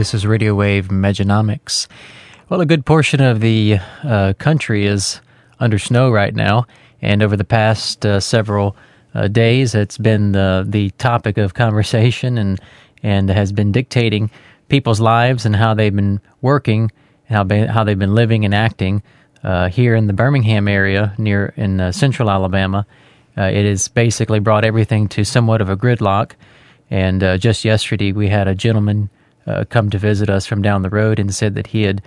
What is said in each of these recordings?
This is Radio Wave Mejanomics. Well, a good portion of the uh, country is under snow right now, and over the past uh, several uh, days, it's been the the topic of conversation and and has been dictating people's lives and how they've been working, how they, how they've been living and acting uh, here in the Birmingham area near in uh, central Alabama. Uh, it has basically brought everything to somewhat of a gridlock. And just yesterday, we had a gentleman uh, come to visit us from down the road and said that he had,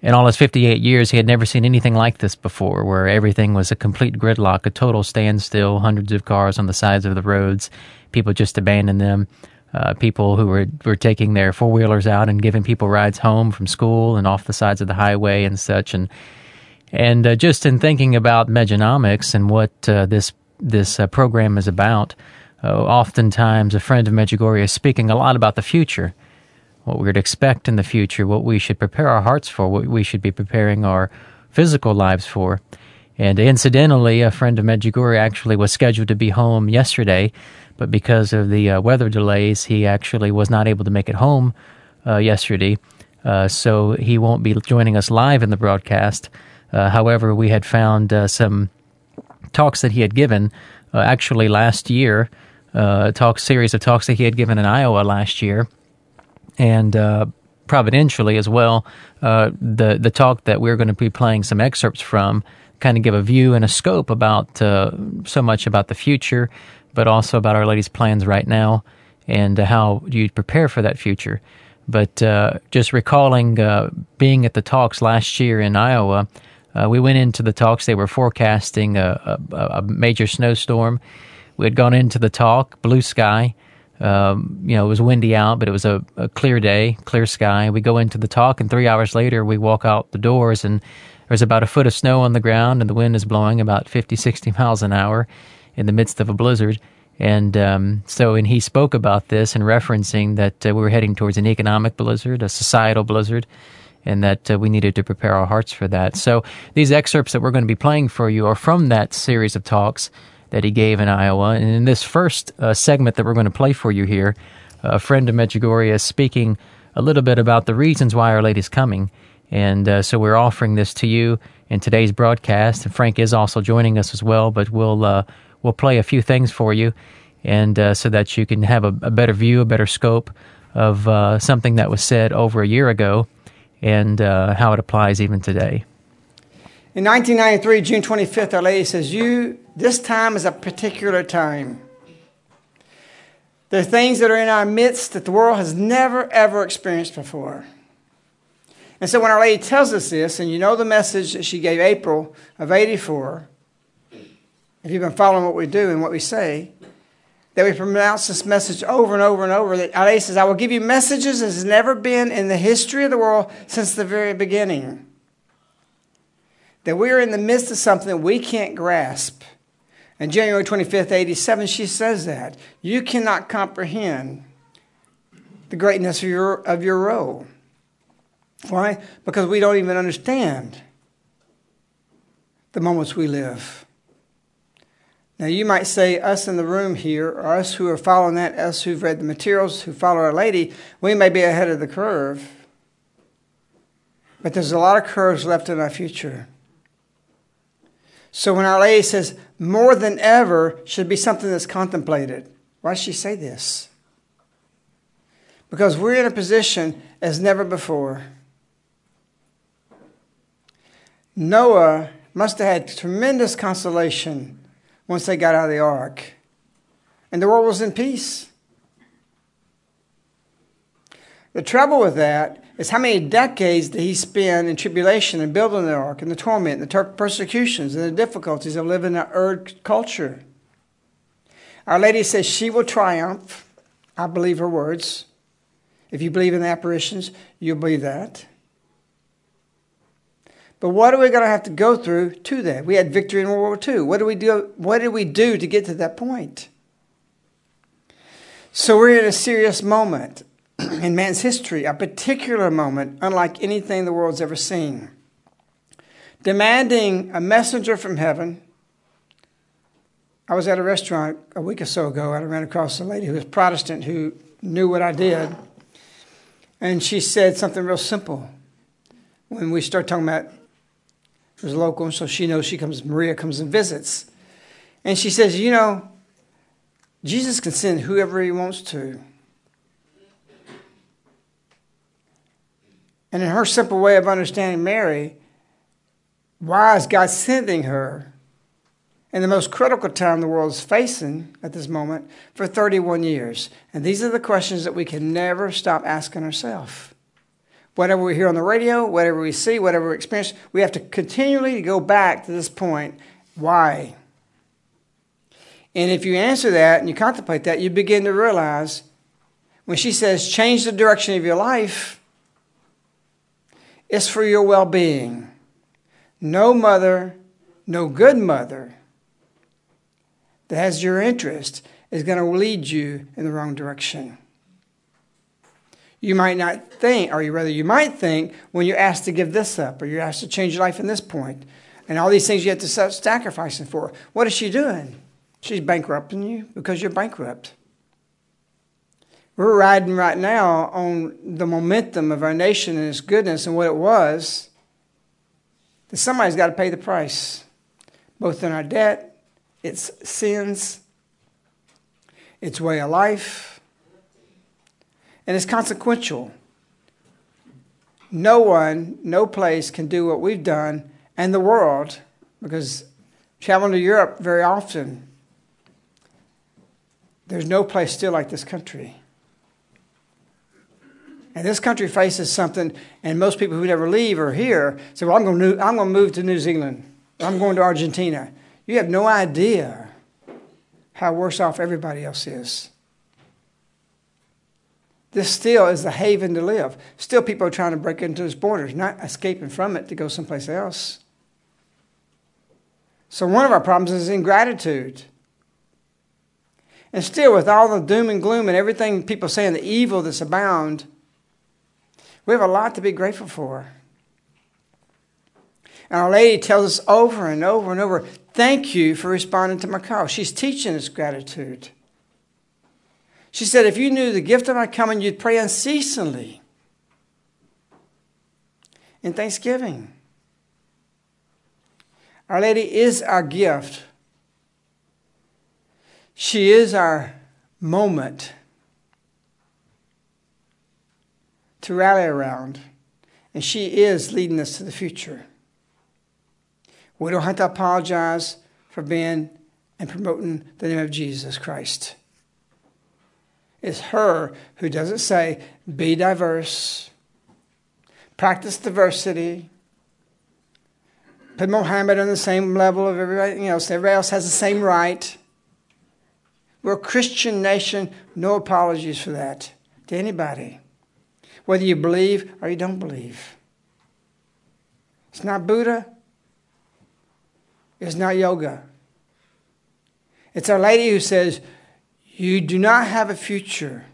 in all his 58 years, he had never seen anything like this before, where everything was a complete gridlock, a total standstill, hundreds of cars on the sides of the roads, people just abandoned them. Uh, people who were, were taking their four wheelers out and giving people rides home from school and off the sides of the highway and such. And and uh, just in thinking about Mejanomics and what uh, this this uh, program is about, uh, oftentimes a friend of Medjugorje is speaking a lot about the future what we would expect in the future, what we should prepare our hearts for, what we should be preparing our physical lives for. And incidentally, a friend of Medjugorje actually was scheduled to be home yesterday, but because of the uh, weather delays, he actually was not able to make it home uh, yesterday. Uh, so he won't be joining us live in the broadcast. Uh, however, we had found uh, some talks that he had given uh, actually last year, a talk series of talks that he had given in Iowa last year and uh, providentially as well, uh, the the talk that we're going to be playing some excerpts from kind of give a view and a scope about uh, so much about the future, but also about Our Lady's plans right now and how you prepare for that future. But uh, just recalling uh, being at the talks last year in Iowa, uh, we went into the talks. They were forecasting a, a, a major snowstorm. We had gone into the talk, blue sky. Um, you know, it was windy out, but it was a, a, clear day, clear sky. We go into the talk, and three hours later, we walk out the doors, and there's about a foot of snow on the ground, and the wind is blowing about 50, 60 miles an hour in the midst of a blizzard. And um, so, and he spoke about this and referencing that uh, we were heading towards an economic blizzard, a societal blizzard, and that uh, we needed to prepare our hearts for that. So these excerpts that we're going to be playing for you are from that series of talks that he gave in Iowa. And in this first uh, segment that we're going to play for you here, a friend of Medjugorje is speaking a little bit about the reasons why Our Lady's coming. And uh, so we're offering this to you in today's broadcast. And Frank is also joining us as well, but we'll uh, we'll play a few things for you, and uh, so that you can have a, a, better view, a better scope of uh, something that was said over a year ago, and uh, how it applies even today. In 1993, June 25th, Our Lady says, "You this time is a particular time." There are things that are in our midst that the world has never, ever experienced before. And so when Our Lady tells us this, and you know the message that she gave April of 84, if you've been following what we do and what we say, that we pronounce this message over and over and over, that Our Lady says, I will give you messages as has never been in the history of the world since the very beginning. That we are in the midst of something we can't grasp. And January 25th, 87, she says that. You cannot comprehend the greatness of your, of your role. Why? Because we don't even understand the moments we live. Now, you might say, us in the room here, or us who are following that, us who've read the materials, who follow Our Lady, we may be ahead of the curve. But there's a lot of curves left in our future. So when Our Lady says, more than ever should be something that's contemplated, why does she say this? Because we're in a position as never before. Noah must have had tremendous consolation once they got out of the ark, and the world was in peace. The trouble with that is how many decades did he spend in tribulation and building the ark and the torment and the persecutions and the difficulties of living in an Ur culture. Our Lady says she will triumph. I believe her words. If you believe in apparitions, you'll believe that. But what are we going to have to go through to that? We had victory in World War II. What do we do? What did we do to get to that point? So we're in a serious moment in man's history, a particular moment unlike anything the world's ever seen. Demanding a messenger from heaven. I was at a restaurant a week or so ago and I ran across a lady who was Protestant who knew what I did. And she said something real simple. When we start talking about it was local, so she knows she comes, Maria comes and visits. And she says, You know, Jesus can send whoever he wants to. And in her simple way of understanding Mary, why is God sending her in the most critical time the world is facing at this moment for 31 years? And these are the questions that we can never stop asking ourselves. Whatever we hear on the radio, whatever we see, whatever we experience, we have to continually go back to this point. Why? And if you answer that and you contemplate that, you begin to realize when she says, change the direction of your life, it's for your well being. No mother, no good mother that has your interest is going to lead you in the wrong direction you might not think, or you rather, you might think when you're asked to give this up, or you're asked to change your life in this point, and all these things you have to start sacrificing for. What is she doing? She's bankrupting you because you're bankrupt. We're riding right now on the momentum of our nation and its goodness and what it was. That somebody's got to pay the price, both in our debt, its sins, its way of life and it's consequential. No one, no place can do what we've done, and the world, because traveling to Europe very often, there's no place still like this country. And this country faces something, and most people who never leave or here say, Well, I'm going to, I'm going to move to New Zealand. I'm going to Argentina. You have no idea how worse off everybody else is. This still is the haven to live. Still, people are trying to break into its borders, not escaping from it to go someplace else. So, one of our problems is ingratitude. And still, with all the doom and gloom and everything people say and the evil that's abound, We have a lot to be grateful for. And Our Lady tells us over and over and over thank you for responding to my call. She's teaching us gratitude. She said, if you knew the gift of my coming, you'd pray unceasingly in thanksgiving. Our Lady is our gift. She is our moment to rally around, and she is leading us to the future. We don't have to apologize for being and promoting the name of Jesus Christ. It's her who doesn't say, be diverse, practice diversity, put Mohammed on the same level of everybody else. Everybody else has the same right. We're a Christian nation, no apologies for that to anybody, whether you believe or you don't believe. It's not Buddha, it's not yoga. It's Our Lady who says, You do not have a future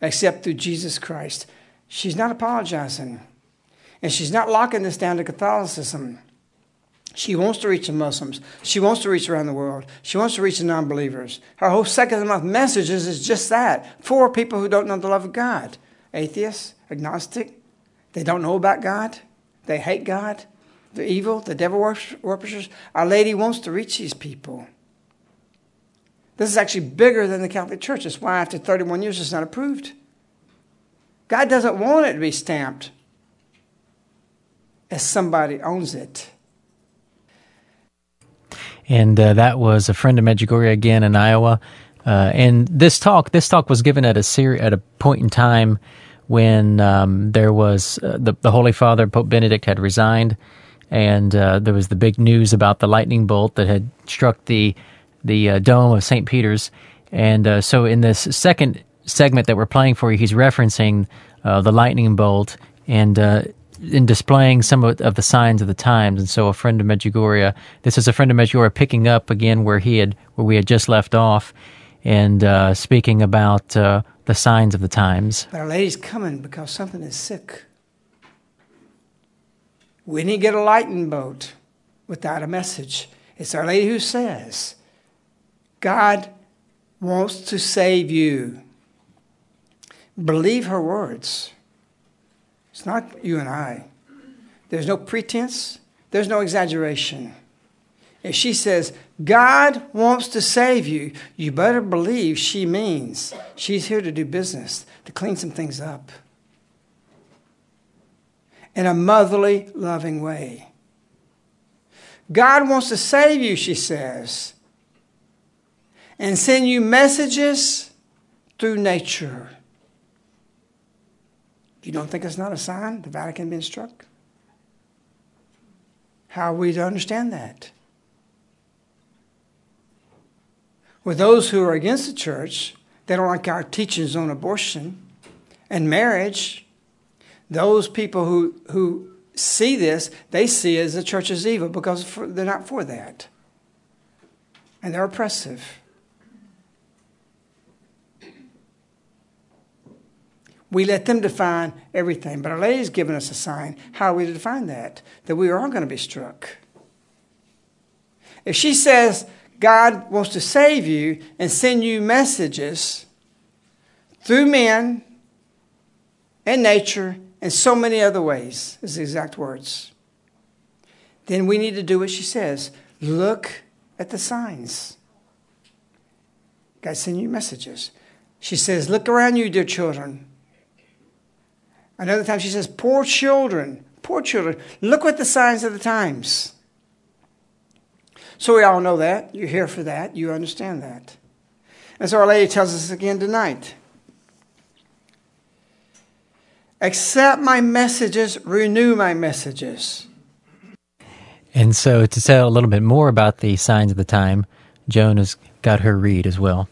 except through Jesus Christ. She's not apologizing. And she's not locking this down to Catholicism. She wants to reach the Muslims. She wants to reach around the world. She wants to reach the non believers. Her whole second month messages is just that for people who don't know the love of God atheists, agnostic, they don't know about God, they hate God, they're evil, the devil worshippers. Our Lady wants to reach these people. This is actually bigger than the Catholic Church. That's why after 31 years it's not approved. God doesn't want it to be stamped as somebody owns it. And uh, that was a friend of Medjugorje again in Iowa. Uh, and this talk, this talk was given at a at a point in time when um, there was uh, the, the Holy Father Pope Benedict had resigned, and uh, there was the big news about the lightning bolt that had struck the the uh, dome of St. Peter's. And uh, so, in this second segment that we're playing for you, he's referencing the lightning bolt and in displaying some of, of, the signs of the times. And so, a friend of Medjugorje, this is a friend of Medjugorje picking up again where he had where we had just left off, and uh, speaking about uh, the signs of the times. But Our Lady's coming because something is sick. We didn't get a lightning bolt without a message. It's Our Lady who says, God wants to save you. Believe her words. It's not you and I. There's no pretense, there's no exaggeration. If she says, God wants to save you, you better believe she means she's here to do business, to clean some things up in a motherly, loving way. God wants to save you, she says, and send you messages through nature. You don't think it's not a sign the Vatican being struck? How are we to understand that? With those who are against the church, they don't like our teachings on abortion and marriage. Those people who, who see this, they see it as the church is evil because for, they're not for that. And they're oppressive. We let them define everything. But Our Lady's given us a sign. How are we to define that? That we are going to be struck. If she says God wants to save you and send you messages through men and nature and so many other ways, is the exact words, then we need to do what she says. Look at the signs. God send you messages. She says, Look around you, dear children. Another time she says, Poor children, poor children, look at the signs of the times. So we all know that. You're here for that. You understand that. And so Our Lady tells us again tonight accept my messages, renew my messages. And so to tell a little bit more about the signs of the time, Joan has got her read as well.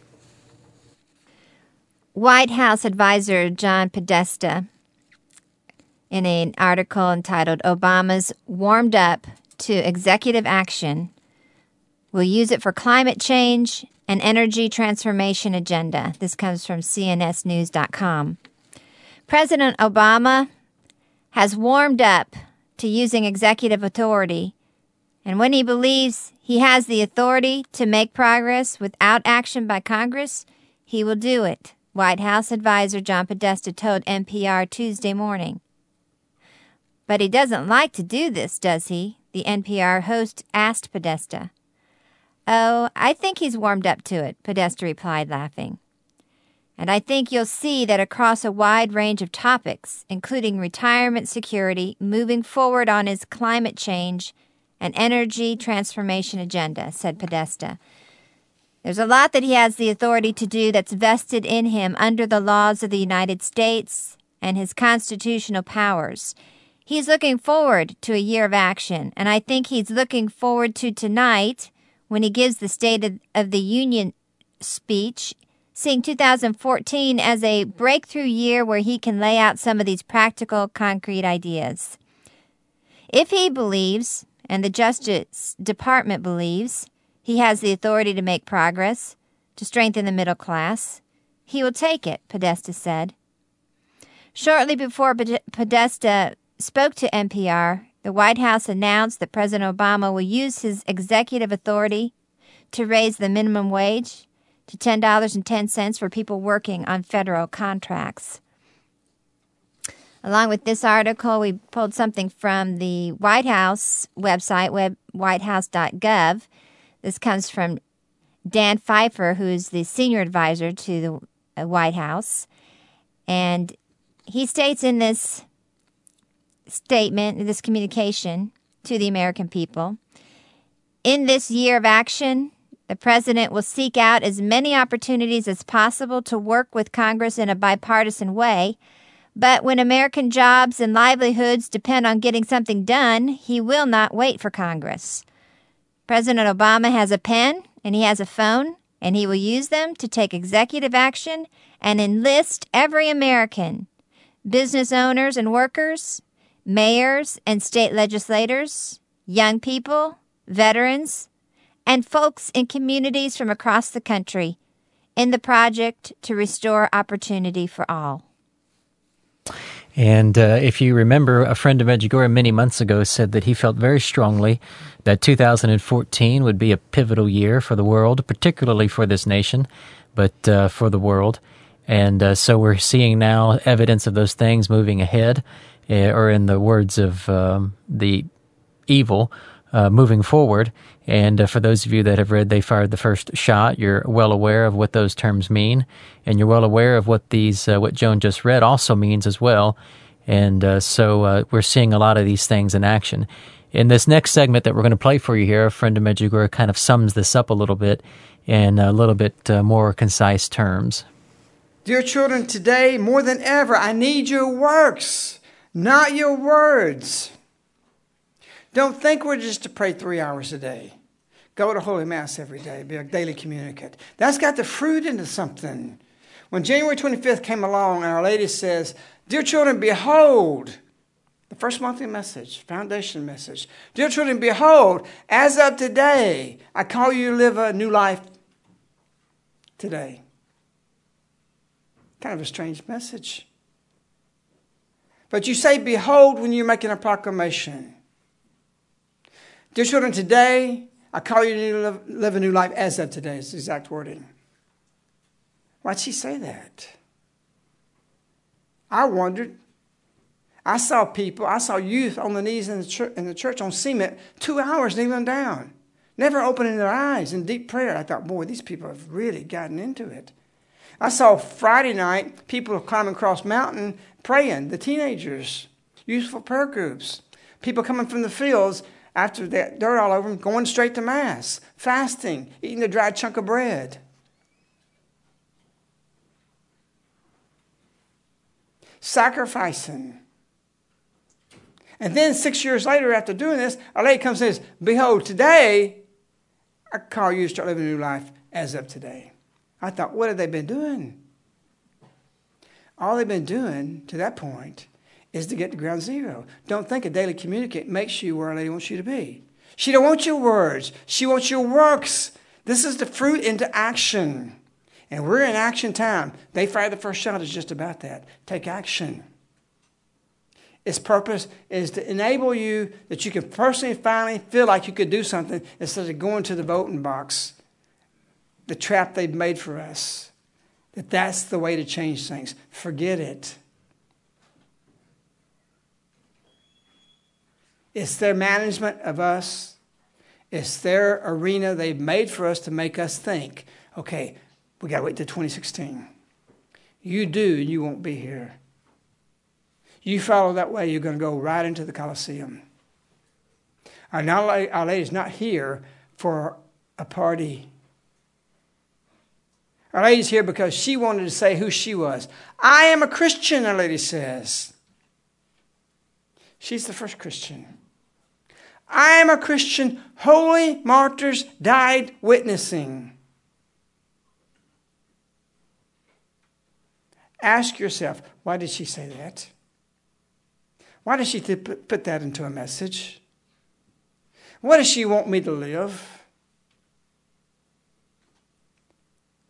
White House advisor John Podesta in an article entitled Obama's Warmed Up to Executive Action. We'll use it for climate change and energy transformation agenda. This comes from CNSnews.com. President Obama has warmed up to using executive authority, and when he believes he has the authority to make progress without action by Congress, he will do it, White House advisor John Podesta told NPR Tuesday morning. But he doesn't like to do this, does he? The NPR host asked Podesta. Oh, I think he's warmed up to it, Podesta replied, laughing. And I think you'll see that across a wide range of topics, including retirement security, moving forward on his climate change and energy transformation agenda, said Podesta. There's a lot that he has the authority to do that's vested in him under the laws of the United States and his constitutional powers. He's looking forward to a year of action, and I think he's looking forward to tonight when he gives the State of, the Union speech seeing 2014 as a breakthrough year where he can lay out some of these practical, concrete ideas. If he believes, and the Justice Department believes, he has the authority to make progress, to strengthen the middle class, he will take it, Podesta said. Shortly before Podesta spoke to NPR, the White House announced that President Obama will use his executive authority to raise the minimum wage to $10.10 for people working on federal contracts. Along with this article, we pulled something from the White House website, web, whitehouse.gov. This comes from Dan Pfeiffer, who's the senior advisor to the White House. And he states in this statement, this communication to the American people, in this year of action, the President will seek out as many opportunities as possible to work with Congress in a bipartisan way. But when American jobs and livelihoods depend on getting something done, he will not wait for Congress. President Obama has a pen and he has a phone, and he will use them to take executive action and enlist every American business owners and workers, mayors and state legislators, young people, veterans, and folks in communities from across the country in the project to restore opportunity for all. And uh, if you remember, a friend of Medjugorje many months ago said that he felt very strongly that 2014 would be a pivotal year for the world, particularly for this nation, but uh, for the world. And uh, so we're seeing now evidence of those things moving ahead, or in the words of um, the evil, uh, moving forward. And uh, for those of you that have read They Fired the First Shot, you're well aware of what those terms mean. And you're well aware of what these, uh, what Joan just read also means as well. And uh, so uh, we're seeing a lot of these things in action. In this next segment that we're going to play for you here, a friend of Medjugorje kind of sums this up a little bit in a little bit uh, more concise terms. Dear children, today more than ever, I need your works, not your words. Don't think we're just to pray three hours a day. Go to Holy Mass every day, be a daily communicant. That's got the fruit into something. When January 25th came along and Our Lady says, Dear children, behold, the first monthly message, foundation message. Dear children, behold, as of today, I call you to live a new life today. Kind of a strange message. But you say, behold, when you're making a proclamation. Dear children, today I call you to live, a new life as of today, is the exact wording. Why'd she say that? I wondered. I saw people, I saw youth on the knees in the, in the church on cement, two hours kneeling down, never opening their eyes in deep prayer. I thought, boy, these people have really gotten into it. I saw Friday night people climbing across mountain praying, the teenagers, youthful prayer groups, people coming from the fields after that dirt all over them, going straight to Mass, fasting, eating a dry chunk of bread. Sacrificing. And then six years later, after doing this, a lady comes and says, Behold, today I call you to start living a new life as of today. I thought, what have they been doing? All they've been doing to that point is to get to ground zero. Don't think a daily communicant makes you where a lady wants you to be. She don't want your words. She wants your works. This is the fruit into action. And we're in action time. They fired the first shot is just about that. Take action. Its purpose is to enable you that you can personally finally feel like you could do something instead of going to the voting box, the trap they've made for us. That that's the way to change things. Forget it. It's their management of us. It's their arena they've made for us to make us think, okay, we got to wait till 2016. You do, and you won't be here. You follow that way, you're going to go right into the Colosseum. Our, Our Lady's not here for a party. Our Lady's here because she wanted to say who she was. I am a Christian, Our Lady says. She's the first Christian. I am a Christian. Holy martyrs died witnessing. Ask yourself, why did she say that? Why does she put that into a message? What does she want me to live?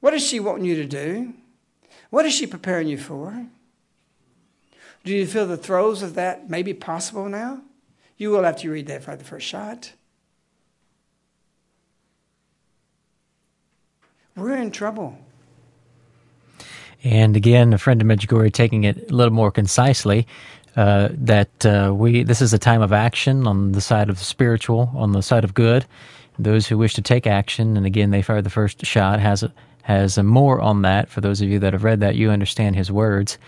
What does she wanting you to do? What is she preparing you for? Do you feel the throes of that may be possible now? You will have to read that for the first shot. We're in trouble. And again, a friend of Medjugorje taking it a little more concisely. Uh, that uh, we this is a time of action on the side of the spiritual, on the side of good. Those who wish to take action, and again, they fired the first shot. Has has more on that. For those of you that have read that, you understand his words.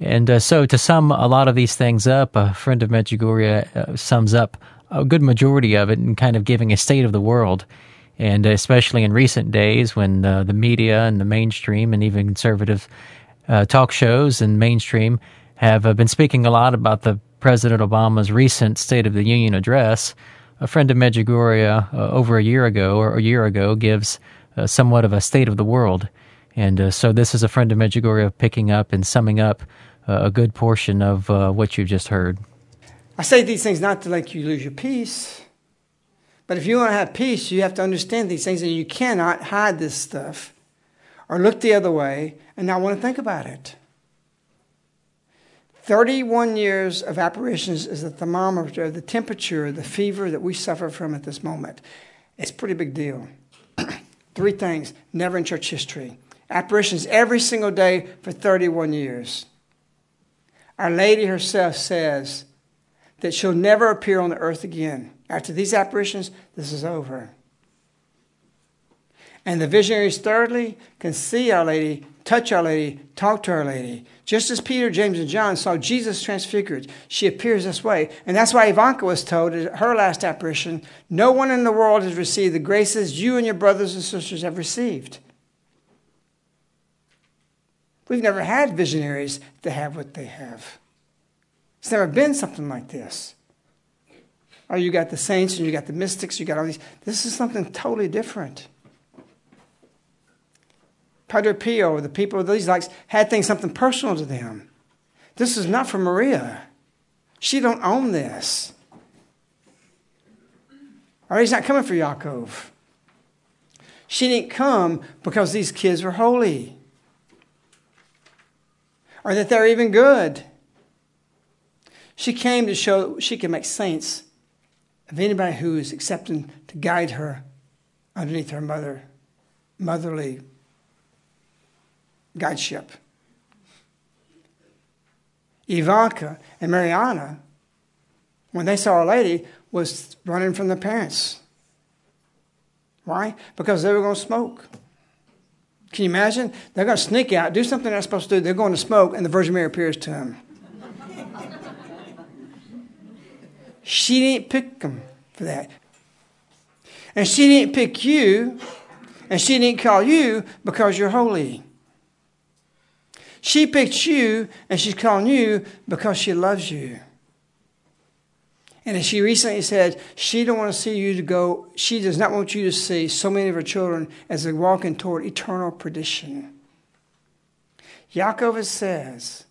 And uh, so, to sum a lot of these things up, a friend of Medjugorje uh, sums up a good majority of it and kind of giving a state of the world. And especially in recent days when uh, the media and the mainstream and even conservative uh, talk shows and mainstream have uh, been speaking a lot about the President Obama's recent State of the Union address, a friend of Medjugorje uh, over a year ago or a year ago gives Uh, somewhat of a state of the world. And uh, so this is a friend of Medjugorje picking up and summing up uh, a good portion of uh, what you've just heard. I say these things not to make you lose your peace, but if you want to have peace, you have to understand these things, and you cannot hide this stuff or look the other way and not want to think about it. 31 years of apparitions is the thermometer, the temperature, the fever that we suffer from at this moment. It's a pretty big deal. Three things, never in church history. Apparitions every single day for 31 years. Our Lady herself says that she'll never appear on the earth again. After these apparitions, this is over. And the visionaries, thirdly, can see Our Lady, touch Our Lady, talk to Our Lady. Just as Peter, James, and John saw Jesus transfigured, she appears this way. And that's why Ivanka was told at her last apparition no one in the world has received the graces you and your brothers and sisters have received. We've never had visionaries that have what they have. It's never been something like this. Oh, you got the saints and you got the mystics, you got all these. This is something totally different. Padre Pio, the people of these likes, had things something personal to them. This is not for Maria. She don't own this. Or he's not coming for Jakov. She didn't come because these kids were holy or that they're even good. She came to show she can make saints of anybody who is accepting to guide her underneath her mother, motherly guideship. Ivanka and Mirjana, when they saw Our Lady, was running from their parents. Why? Because they were going to smoke. Can you imagine? They're going to sneak out, do something they're supposed to do. They're going to smoke, and the Virgin Mary appears to them. she didn't pick them for that. And she didn't pick you, and she didn't call you because you're holy. She picked you, and she's calling you because she loves you. And as she recently said, she don't want to see you to go, she does not want you to see so many of her children as they're walking toward eternal perdition. Jakov says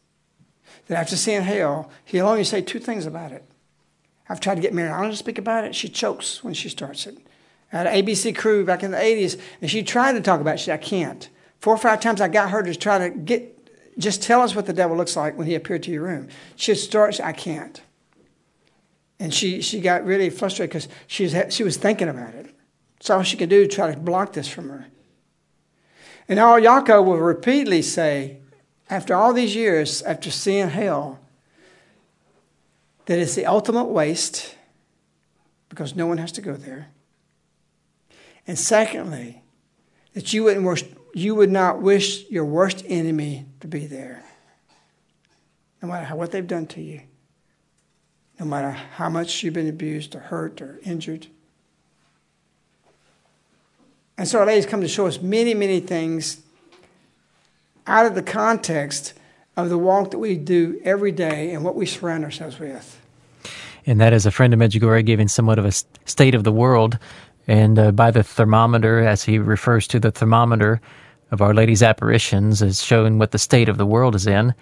that after seeing hell, he'll only say two things about it. I've tried to get married. I to speak about it. She chokes when she starts it. I had an ABC crew back in the 80s, and she tried to talk about it. She said, I can't. Four or five times I got her to try to get, just tell us what the devil looks like when he appeared to your room. She starts, I can't. And she, she got really frustrated because she was, she was thinking about it. So all she could do to try to block this from her. And all Jakov will repeatedly say, after all these years, after seeing hell, that it's the ultimate waste because no one has to go there. And secondly, that you wouldn't you would not wish your worst enemy to be there. No matter how, what they've done to you. No matter how much you've been abused or hurt or injured. And so our ladies come to show us many, many things out of the context of the walk that we do every day and what we surround ourselves with. And that is a friend of Medjugorje giving somewhat of a state of the world. And uh, by the thermometer, as he refers to the thermometer of Our Lady's apparitions, is showing what the state of the world is in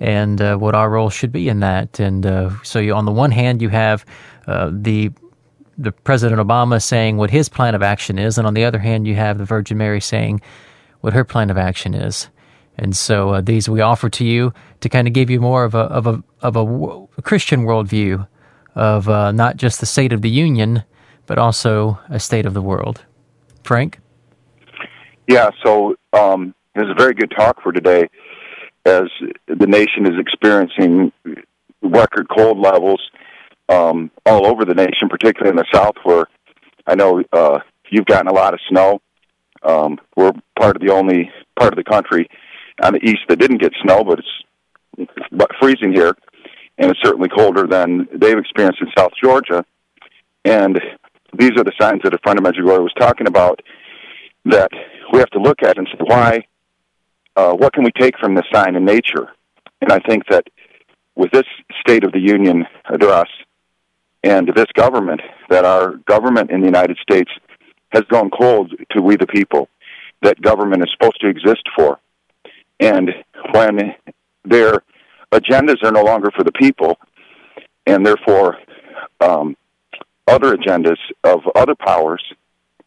and uh, what our role should be in that. And uh, so, you, on the one hand, you have uh, the the President Obama saying what his plan of action is, and on the other hand, you have the Virgin Mary saying what her plan of action is. And so uh, these we offer to you to kind of give you more of a of a of a, Christian worldview of uh, not just the state of the union, but also a state of the world. Frank. Yeah. So um, it was a very good talk for today, as the nation is experiencing record cold levels um, all over the nation, particularly in the South, where I know uh, you've gotten a lot of snow. Um, we're part of the only part of the country on the east that didn't get snow, but it's freezing here, and it's certainly colder than they've experienced in South Georgia. And these are the signs that a friend of Medjugorje was talking about that we have to look at and say, why, uh, what can we take from this sign in nature? And I think that with this State of the Union address and this government, that our government in the United States has gone cold to we the people that government is supposed to exist for. And when their agendas are no longer for the people, and therefore um, other agendas of other powers,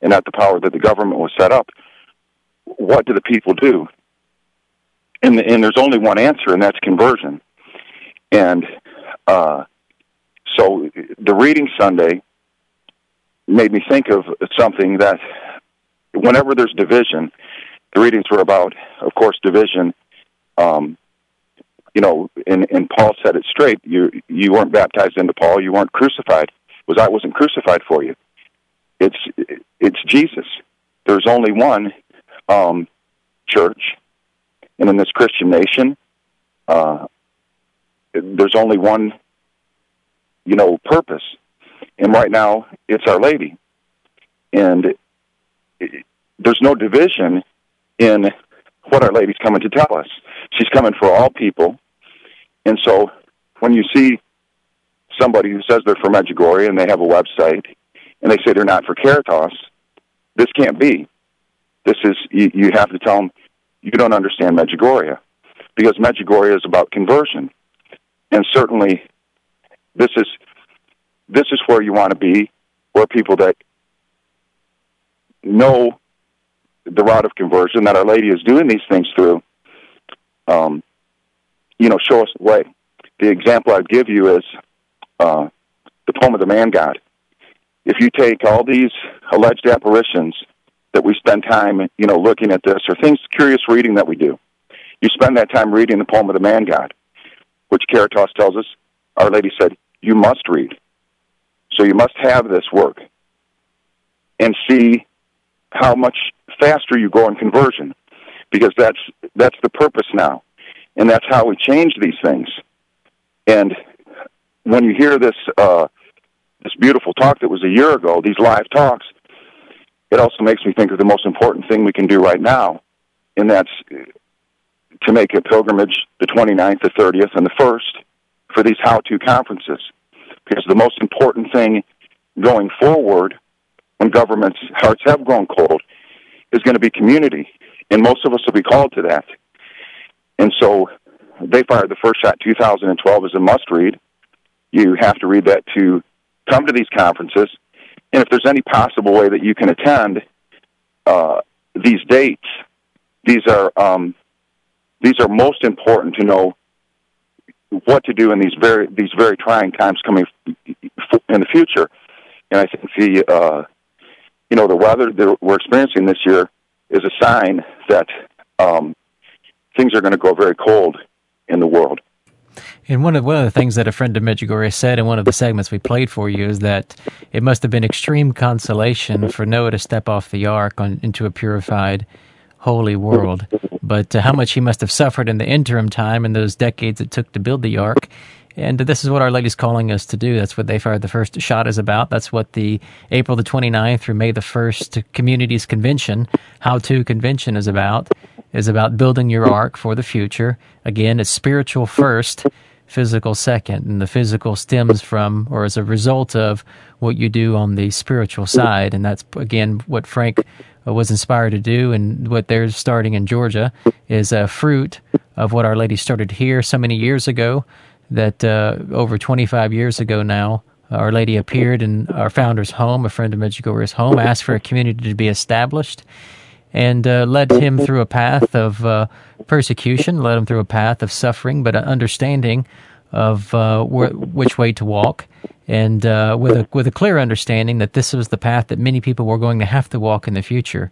and not the power that the government was set up, what do the people do? And, and there's only one answer, and that's conversion. And uh, so the reading Sunday made me think of something that whenever there's division, the readings were about, of course, division. Um, you know, and, and Paul said it straight. You you weren't baptized into Paul. You weren't crucified. Was I wasn't crucified for you? It's it's Jesus. There's only one um, church, and in this Christian nation, uh, there's only one, you know, purpose. And right now, it's Our Lady, and it, there's no division in what Our Lady's coming to tell us. She's coming for all people. And so when you see somebody who says they're from Medjugorje and they have a website and they say they're not for Caritas, this can't be. This is, you, you have to tell them, you don't understand Medjugorje because Medjugorje is about conversion. And certainly this is, this is where you want to be, where people that know the route of conversion that Our Lady is doing these things through, um, you know, show us the way. The example I'd give you is uh, the poem of the man God. If you take all these alleged apparitions that we spend time, you know, looking at this, or things curious reading that we do, you spend that time reading the poem of the man God, which Caritas tells us. Our Lady said, you must read. So you must have this work and see how much faster you go in conversion because that's that's the purpose now and that's how we change these things and when you hear this uh, this beautiful talk that was a year ago these live talks it also makes me think of the most important thing we can do right now and that's uh, to make a pilgrimage the 29th the 30th and the 1st for these how-to conferences because the most important thing going forward when governments' hearts have grown cold is going to be community, and most of us will be called to that. And so they fired the first shot 2012 as a must read. You have to read that to come to these conferences. And if there's any possible way that you can attend uh, these dates, these are um, these are most important to know what to do in these very these very trying times coming in the future. And I think the uh, you know the weather that we're experiencing this year is a sign that um, things are going to go very cold in the world. And one of one of the things that a friend of Medjugorje said in one of the segments we played for you is that it must have been extreme consolation for Noah to step off the ark on, into a purified, holy world. But uh, how much he must have suffered in the interim time in those decades it took to build the ark. And this is what Our Lady's calling us to do. That's what They Fired the First Shot is about. That's what the April the 29th through May the 1st Communities Convention, How To Convention is about, is about building your ark for the future. Again, it's spiritual first physical second. And the physical stems from or as a result of what you do on the spiritual side. And that's, again, what Frank was inspired to do and what they're starting in Georgia is a fruit of what Our Lady started here so many years ago that uh, over 25 years ago now, Our Lady appeared in our founder's home, a friend of Medjugorje's home, asked for a community to be established and uh, led him through a path of uh, persecution, led him through a path of suffering, but an understanding of uh, wh- which way to walk, and uh, with a with a clear understanding that this was the path that many people were going to have to walk in the future.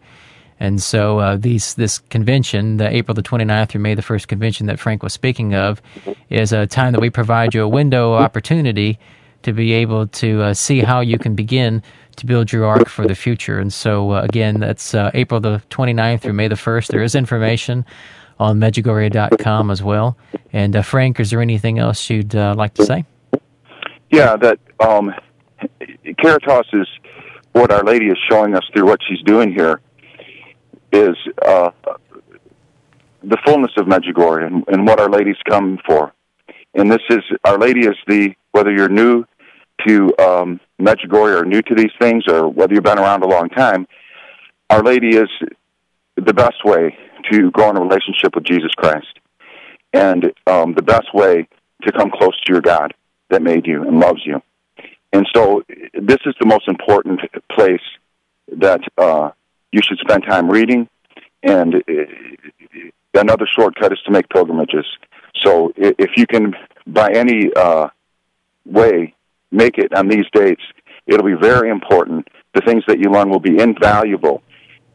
And so uh, these this convention, the April the 29th through May the 1st convention that Frank was speaking of, is a time that we provide you a window opportunity to be able to uh, see how you can begin to build your ark for the future. And so, uh, again, that's uh, April the 29th through May the 1st. There is information on Medjugorje.com as well. And uh, Frank, is there anything else you'd uh, like to say? Yeah, that um, Caritas is what Our Lady is showing us through what she's doing here is uh, the fullness of Medjugorje and, and what Our Lady's come for. And this is Our Lady is the whether you're new to um, Medjugorje or new to these things, or whether you've been around a long time, Our Lady is the best way to grow in a relationship with Jesus Christ, and um, the best way to come close to your God that made you and loves you. And so, this is the most important place that uh, you should spend time reading. And uh, another shortcut is to make pilgrimages. So, if you can, by any uh, way, make it on these dates, it'll be very important. The things that you learn will be invaluable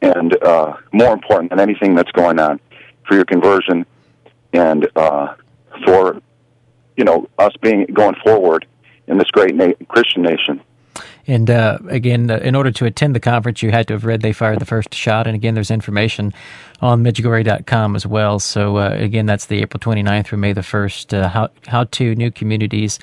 and uh, more important than anything that's going on for your conversion and uh, for you know us being going forward in this great na- Christian nation. And uh, again, uh, in order to attend the conference, you had to have read They Fired the First Shot. And again, there's information on Medjugorje.com as well. So uh, again, that's the April 29th through May the 1st. Uh, how, how to New Communities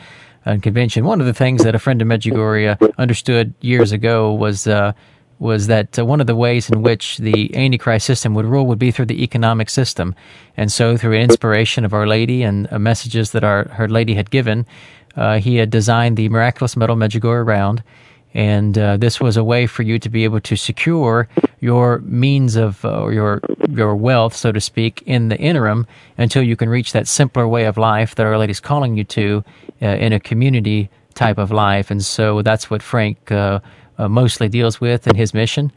and convention. One of the things that a friend of Medjugorje understood years ago was uh, was that uh, one of the ways in which the Antichrist system would rule would be through the economic system, and so through an inspiration of Our Lady and uh, messages that our Her Lady had given, uh, he had designed the miraculous metal Medjugorje round. And uh, this was a way for you to be able to secure your means of uh, your your wealth, so to speak, in the interim until you can reach that simpler way of life that Our Lady's calling you to uh, in a community type of life. And so that's what Frank uh, uh, mostly deals with in his mission.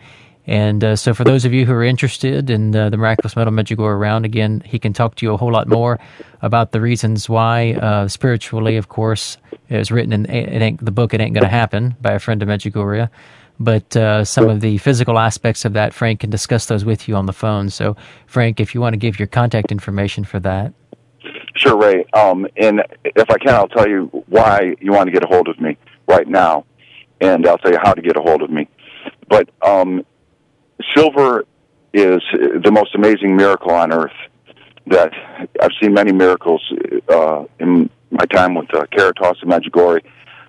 And uh, so, for those of you who are interested in uh, the Miraculous Metal Medjugorje around, again, he can talk to you a whole lot more about the reasons why, uh, spiritually, of course, is written in it ain't, the book It Ain't Gonna Happen by a friend of Medjugorje. But uh, some of the physical aspects of that, Frank can discuss those with you on the phone. So, Frank, if you want to give your contact information for that. Sure, Ray. Um, and if I can, I'll tell you why you want to get a hold of me right now, and I'll tell you how to get a hold of me. But um, silver is the most amazing miracle on earth. That I've seen many miracles uh, in my time with uh, Caritas and Medjugorje,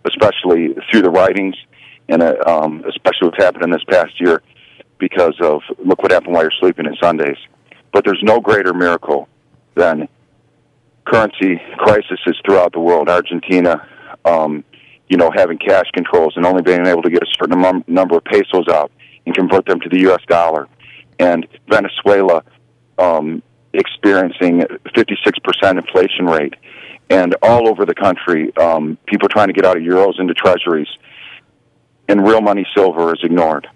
especially through the writings, and uh, um, especially what's happened in this past year because of look what happened while you're sleeping on Sundays. But there's no greater miracle than currency crises throughout the world. Argentina, um, you know, having cash controls and only being able to get a certain num- number of pesos out and convert them to the U.S. dollar, and Venezuela um, experiencing 56% inflation rate, and all over the country, um, people trying to get out of euros into treasuries, and real money silver is ignored.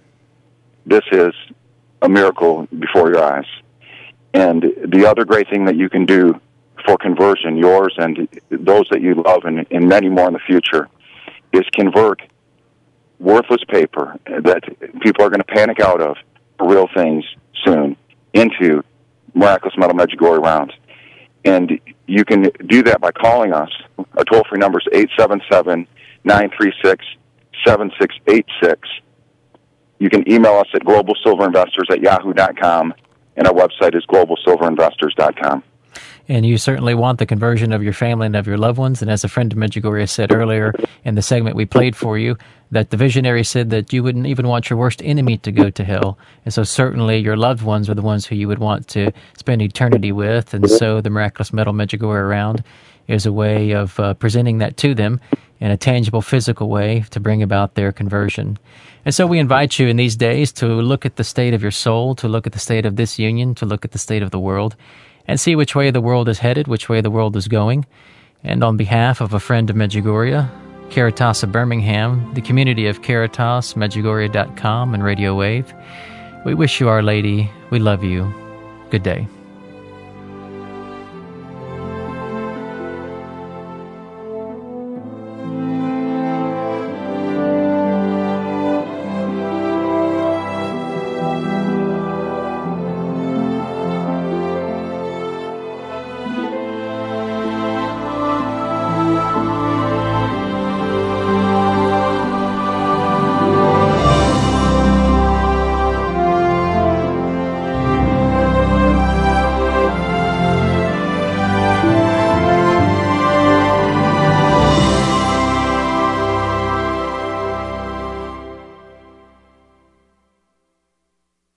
This is a miracle before your eyes. And the other great thing that you can do for conversion, yours and those that you love, and, and many more in the future, is convert worthless paper that people are going to panic out of for real things soon into miraculous metal Medjugorje rounds. And you can do that by calling us. Our toll free number is 877 936 7686. You can email us at globalsilverinvestors at yahoo.com, and our website is globalsilverinvestors.com. And you certainly want the conversion of your family and of your loved ones. And as a friend of Medjugorje said earlier in the segment we played for you, that the visionary said that you wouldn't even want your worst enemy to go to hell. And so certainly your loved ones are the ones who you would want to spend eternity with. And so the miraculous metal Medjugorje around is a way of uh, presenting that to them in a tangible, physical way to bring about their conversion. And so we invite you in these days to look at the state of your soul, to look at the state of this union, to look at the state of the world, and see which way the world is headed, which way the world is going. And on behalf of a friend of Medjugorje, Caritas of Birmingham, the community of Caritas, Medjugorje.com, and Radio Wave, we wish you Our Lady. We love you. Good day.